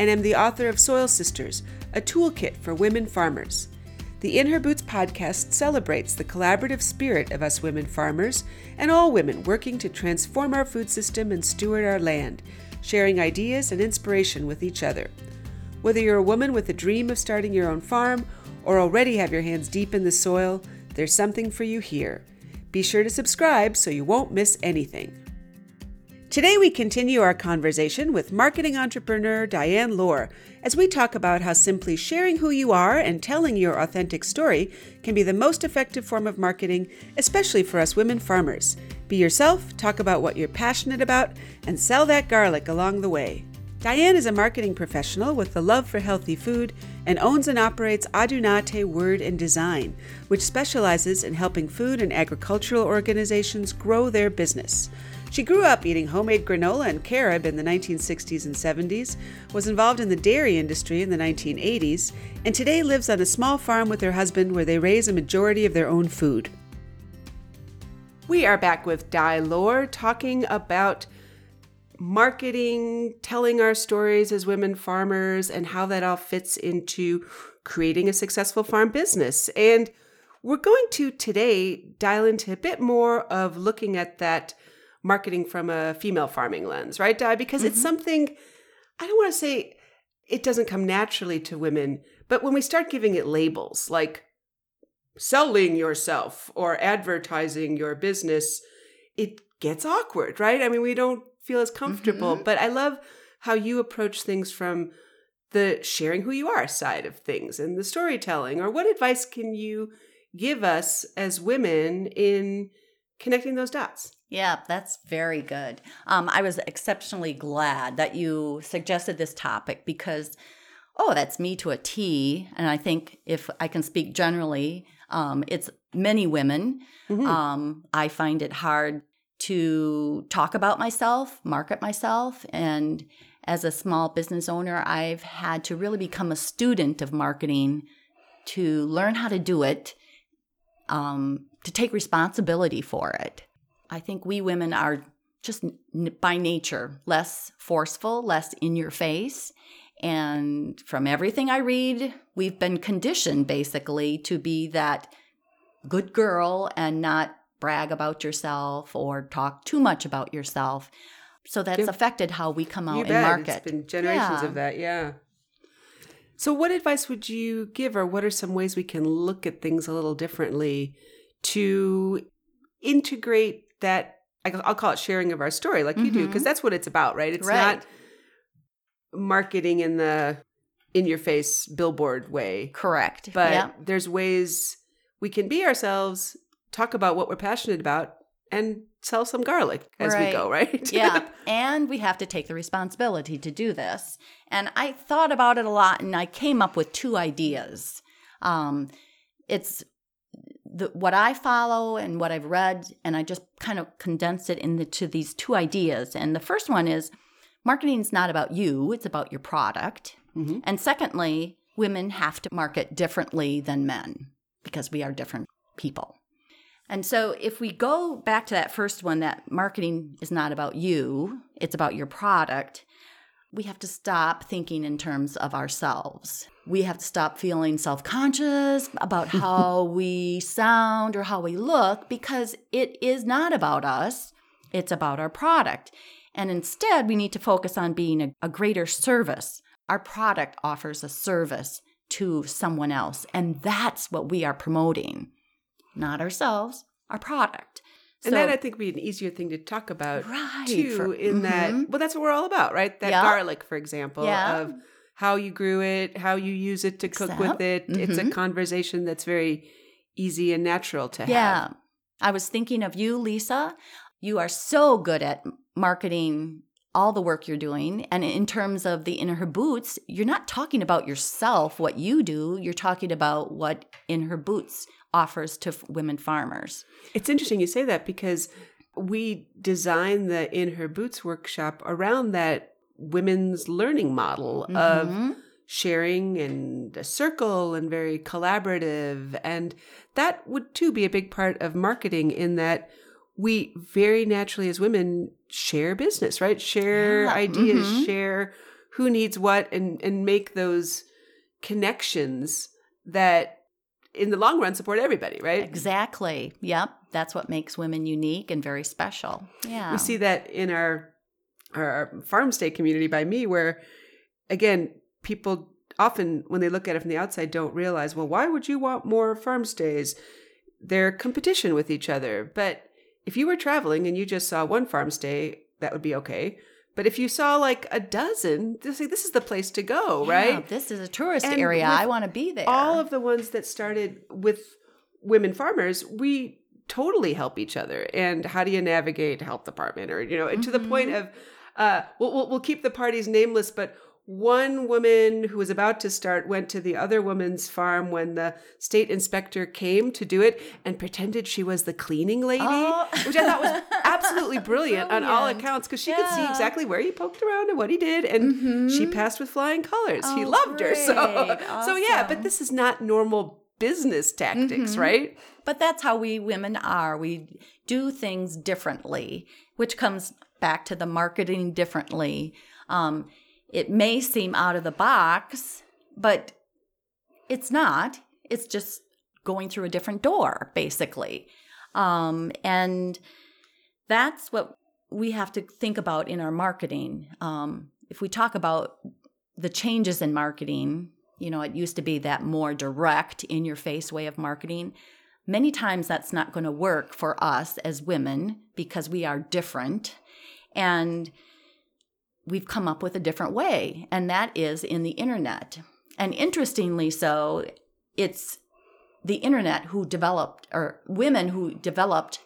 and am the author of Soil Sisters, a toolkit for women farmers. The In Her Boots podcast celebrates the collaborative spirit of us women farmers and all women working to transform our food system and steward our land, sharing ideas and inspiration with each other. Whether you're a woman with a dream of starting your own farm or already have your hands deep in the soil, there's something for you here. Be sure to subscribe so you won't miss anything. Today, we continue our conversation with marketing entrepreneur Diane Lohr as we talk about how simply sharing who you are and telling your authentic story can be the most effective form of marketing, especially for us women farmers. Be yourself, talk about what you're passionate about, and sell that garlic along the way. Diane is a marketing professional with a love for healthy food and owns and operates Adunate Word and Design, which specializes in helping food and agricultural organizations grow their business. She grew up eating homemade granola and carob in the 1960s and 70s, was involved in the dairy industry in the 1980s, and today lives on a small farm with her husband where they raise a majority of their own food. We are back with Di Lohr talking about marketing, telling our stories as women farmers, and how that all fits into creating a successful farm business. And we're going to today dial into a bit more of looking at that marketing from a female farming lens, right, Di? Because mm-hmm. it's something I don't want to say it doesn't come naturally to women, but when we start giving it labels like selling yourself or advertising your business, it gets awkward, right? I mean, we don't feel as comfortable. Mm-hmm. But I love how you approach things from the sharing who you are side of things and the storytelling. Or what advice can you give us as women in connecting those dots? Yeah, that's very good. Um, I was exceptionally glad that you suggested this topic because, oh, that's me to a T. And I think if I can speak generally, um, it's many women. Mm-hmm. Um, I find it hard to talk about myself, market myself. And as a small business owner, I've had to really become a student of marketing to learn how to do it, um, to take responsibility for it. I think we women are just n- by nature less forceful, less in your face. And from everything I read, we've been conditioned basically to be that good girl and not brag about yourself or talk too much about yourself. So that's affected how we come out and market. It's been generations yeah. of that, yeah. So, what advice would you give, or what are some ways we can look at things a little differently to integrate that I'll call it sharing of our story, like mm-hmm. you do, because mm-hmm. that's what it's about, right? It's right. not marketing in the in your face billboard way. Correct. But there's ways we can be ourselves, talk about what we're passionate about, and sell some garlic as right. we go, right? yeah. And we have to take the responsibility to do this. And I thought about it a lot and I came up with two ideas. Um, it's the, what I follow and what I've read, and I just kind of condensed it into these two ideas. And the first one is marketing is not about you, it's about your product. Mm-hmm. And secondly, women have to market differently than men because we are different people. And so if we go back to that first one, that marketing is not about you, it's about your product, we have to stop thinking in terms of ourselves. We have to stop feeling self conscious about how we sound or how we look because it is not about us, it's about our product. And instead, we need to focus on being a, a greater service. Our product offers a service to someone else, and that's what we are promoting, not ourselves, our product. And so, that I think would be an easier thing to talk about right, too. For, in mm-hmm. that, well, that's what we're all about, right? That yep. garlic, for example, yeah. of how you grew it, how you use it to cook with it. Mm-hmm. It's a mm-hmm. conversation that's very easy and natural to have. Yeah, I was thinking of you, Lisa. You are so good at marketing all the work you're doing. And in terms of the In Her Boots, you're not talking about yourself, what you do. You're talking about what In Her Boots offers to f- women farmers. It's interesting you say that because we designed the In Her Boots workshop around that women's learning model of Mhm. sharing and a circle and very collaborative. And that would too be a big part of marketing in that we very naturally as women share business, right? Share Yeah, ideas, mhm. share who needs what and and make those connections that in the long run support everybody, right? Exactly. Yep. That's what makes women unique and very special. Yeah. We see that in our our farm stay community by me, where again, people often when they look at it from the outside don't realize, well, why would you want more farm stays? They're competition with each other. But if you were traveling and you just saw one farm stay, that would be okay. But if you saw like a dozen, this this is the place to go, Yeah, right? This is a tourist And area. I want to be there. all of the ones that started with women farmers, we totally help each other. And how do you navigate health department or you know to the point mm-hmm. of uh, we'll, we'll we'll keep the parties nameless, but one woman who was about to start went to the other woman's farm when the state inspector came to do it and pretended she was the cleaning lady, Oh. which I thought was absolutely brilliant, on all accounts because she could see exactly where he poked around and what he did, and she passed with flying colors. he Oh, loved her, so great. so yeah. But this is not normal business tactics, Mhm. right? But that's how we women are. We do things differently, which comes back to the marketing differently. Um, it may seem out of the box, but it's not. It's just going through a different door, basically. Um, and that's what we have to think about in our marketing. Um, if we talk about the changes in marketing, you know, it used to be that more direct, in your face way of marketing. Many times that's not going to work for us as women because we are different. And we've come up with a different way, and that is in the internet. And interestingly, so it's the internet who developed, or women who developed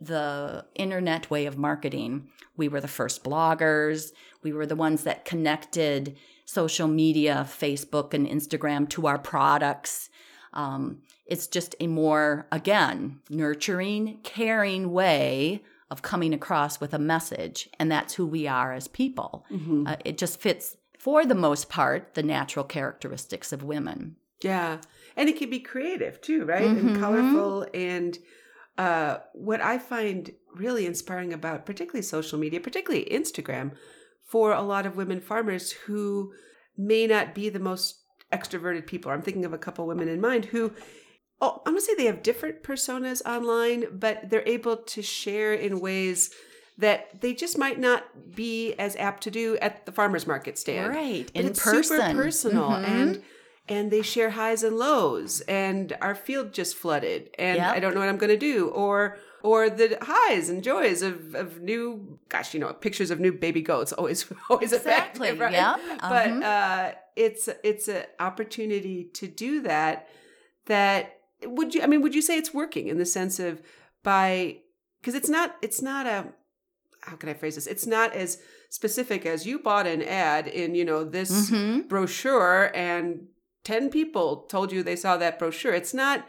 the internet way of marketing. We were the first bloggers. We were the ones that connected social media, Facebook and Instagram, to our products. Um, it's just a more, again, nurturing, caring way of coming across with a message. And that's who we are as people. Mm-hmm. Uh, it just fits, for the most part, the natural characteristics of women. Yeah. And it can be creative too, right? And Mhm. colorful. And uh, what I find really inspiring about particularly social media, particularly Instagram, for a lot of women farmers who may not be the most extroverted people. I'm thinking of a couple women in mind who, oh, I'm gonna say they have different personas online, but they're able to share in ways that they just might not be as apt to do at the farmers market stand Right. but In it's person. super personal Mhm. and and they share highs and lows and our field just flooded and Yep. i don't know what i'm going to do or or the highs and joys of of new gosh you know pictures of new baby goats always always Exactly, effective right but uh-huh. uh it's it's an opportunity to do that that would you i mean would you say it's working in the sense of by because it's not it's not a how can i phrase this it's not as specific as you bought an ad in you know this Mhm. brochure and 10 people told you they saw that brochure it's not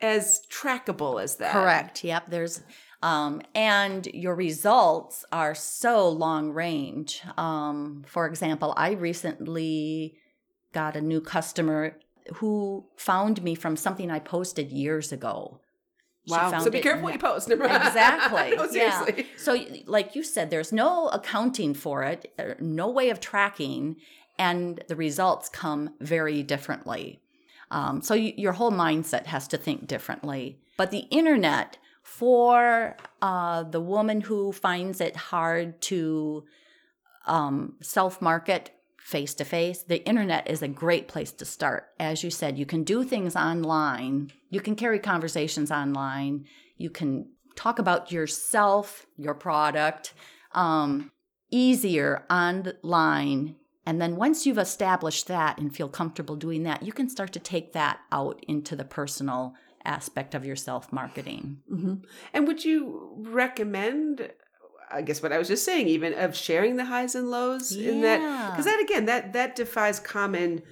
as trackable as that Correct. Yep. There's um, and your results are so long range. Um, for example, I recently got a new customer who found me from something I posted years ago. She wow so be it- careful what you post Never. Exactly. no, yeah. seriously So, like you said, there's no accounting for it, uh, no way of tracking, and the results come very differently. Um, so, y- your whole mindset has to think differently. But the internet, for uh, the woman who finds it hard to um, self market face to face, the internet is a great place to start. As you said, you can do things online, you can carry conversations online, you can talk about yourself, your product, um, easier online. And then once you've established that and feel comfortable doing that, you can start to take that out into the personal aspect of your self marketing. hmm And would you recommend? I guess what I was just saying, even of sharing the highs and lows in that, because that again, that that defies common,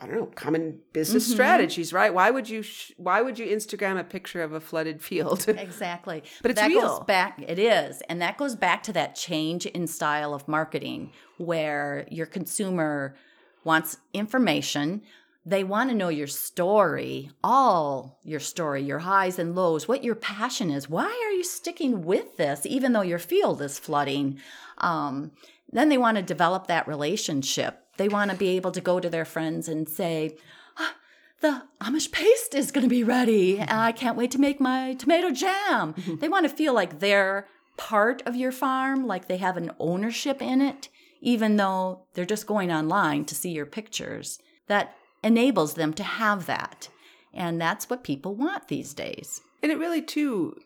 I don't know, common business Mhm. strategies, right? Why would you sh- Why would you Instagram a picture of a flooded field? Exactly. But it's that real. goes back it is. And that goes back to that change in style of marketing where your consumer wants information. They want to know your story, all your story, your highs and lows, what your passion is. Why are you sticking with this, even though your field is flooding? Um, then they want to develop that relationship. They want to be able to go to their friends and say, "Ah, the Amish paste is going to be ready. I can't wait to make my tomato jam. They want to feel like they're part of your farm, like they have an ownership in it, even though they're just going online to see your pictures. That enables them to have that. And that's what people want these days. and it really too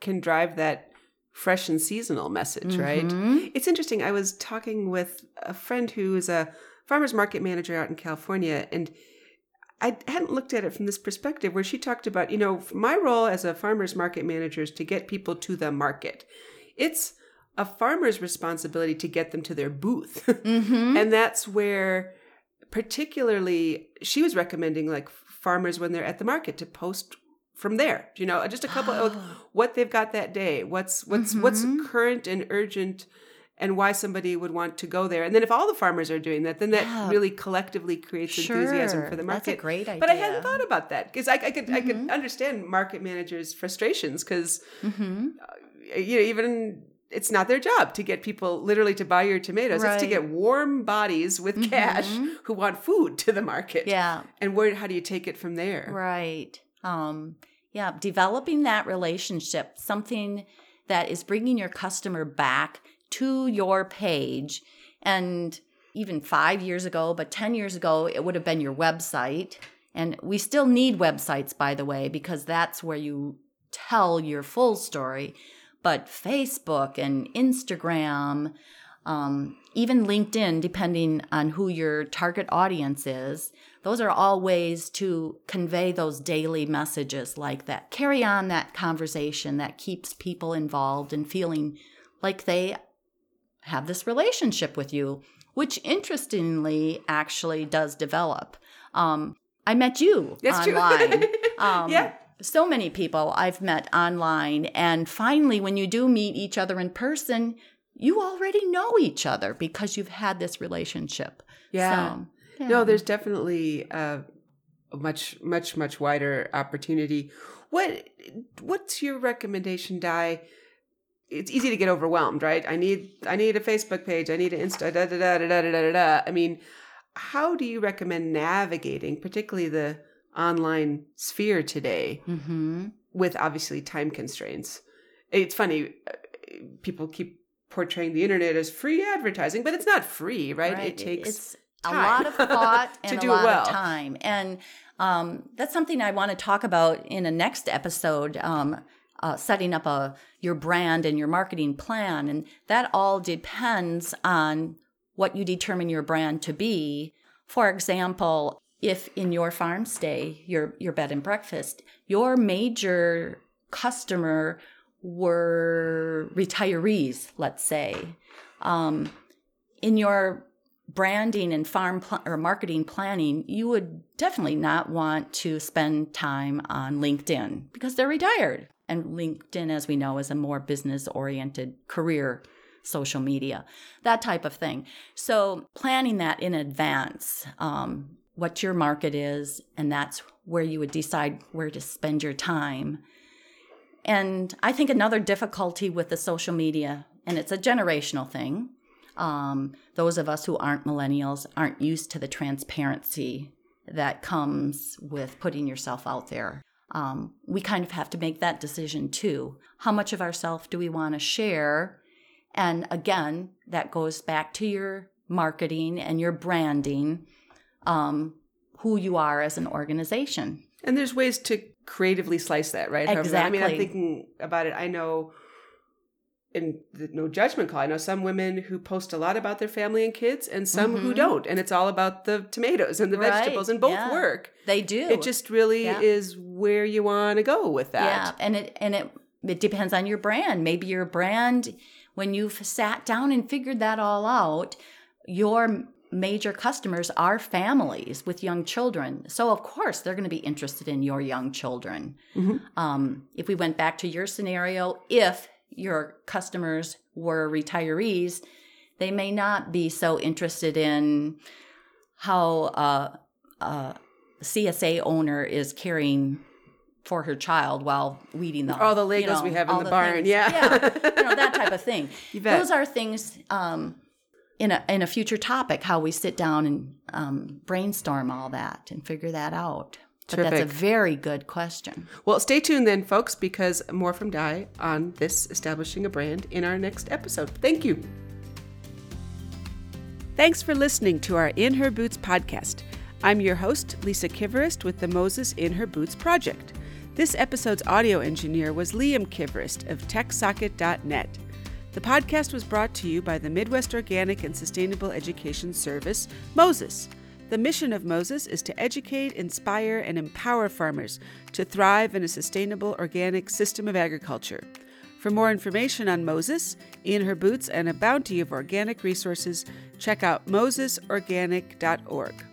can drive that fresh and seasonal message, right? Mhm. It's interesting. I was talking with a friend who is a farmers market manager out in California, and I hadn't looked at it from this perspective where she talked about, you know, my role as a farmers market manager is to get people to the market. It's a farmer's responsibility to get them to their booth. Mm-hmm. and that's where particularly she was recommending like farmers when they're at the market to post from there you know just a couple of Oh. what they've got that day what's what's what's Mhm. current and urgent and why somebody would want to go there and then if all the farmers are doing that then that Yeah. really collectively creates enthusiasm for the That's a market great but i hadn't thought about that because I, I could i could Mhm. understand market managers frustrations because Mm-hmm. you know even it's not their job to get people literally to buy your tomatoes it's to get warm bodies with cash Mhm. who want food to the market Yeah. and where how do you take it from there Right. Um, yeah, developing that relationship, something that is bringing your customer back to your page. And even five years ago, but 10 years ago, it would have been your website. And we still need websites, by the way, because that's where you tell your full story. But Facebook and Instagram, um, even LinkedIn, depending on who your target audience is, those are all ways to convey those daily messages like that. Carry on that conversation that keeps people involved and feeling like they have this relationship with you, which interestingly actually does develop. Um, I met you That's online. true. Um, Yeah. So many people I've met online. And finally, when you do meet each other in person, you already know each other because you've had this relationship. Yeah. So, yeah. No, there's definitely a much, much, much wider opportunity. What What's your recommendation, Di? It's easy to get overwhelmed, right? I need, I need a Facebook page. I need an Insta. Da da da da da da da. da. I mean, how do you recommend navigating, particularly the online sphere today, Mm-hmm. with obviously time constraints? It's funny. uh, People keep portraying the internet as free advertising, but it's not free, right? It takes it's a lot of thought to and do a lot well. of time and um, that's something i want to talk about in a next episode um, uh, setting up a your brand and your marketing plan and that all depends on what you determine your brand to be for example if in your farm stay your your bed and breakfast your major customer were retirees let's say um, in your branding and farm pl- or marketing planning, you would definitely not want to spend time on LinkedIn because they're retired. And LinkedIn, as we know, is a more business oriented career social media, that type of thing. So, planning that in advance, um, what your market is, and that's where you would decide where to spend your time. And I think another difficulty with the social media, and it's a generational thing, um, those of us who aren't millennials aren't used to the transparency that comes with putting yourself out there. Um, we kind of have to make that decision too. How much of ourself do we want to share? And again, that goes back to your marketing and your branding, um, who you are as an organization. And there's ways to creatively slice that, right? However, I mean, I'm thinking about it. I know, and th- no judgment call. I know some women who post a lot about their family and kids, and some who Mhm. don't, and it's all about the tomatoes and the Right, vegetables, and both yeah. work. They do. It just really Yeah. is where you want to go with that. Yeah, and it and it it depends on your brand. Maybe your brand when you've sat down and figured that all out, your major customers are families with young children. So, of course, they're going to be interested in your young children. Mm-hmm. Um, if we went back to your scenario, if your customers were retirees, they may not be so interested in how a, a CSA owner is caring for her child while weeding the all the Legos you know, we have in the, the barn. Things. Yeah, yeah, you know that type of thing. Those are things um, in a in a future topic how we sit down and um, brainstorm all that and figure that out. But Terrific. that's a very good question. Well, stay tuned then, folks, because more from Di on this establishing a brand in our next episode. Thank you. Thanks for listening to our In Her Boots podcast. I'm your host, Lisa Kivirist, with the Moses In Her Boots project. This episode's audio engineer was Liam Kivirist of TechSocket.net. The podcast was brought to you by the Midwest Organic and Sustainable Education Service, Moses. The mission of Moses is to educate, inspire, and empower farmers to thrive in a sustainable organic system of agriculture. For more information on Moses, in her boots, and a bounty of organic resources, check out mosesorganic.org.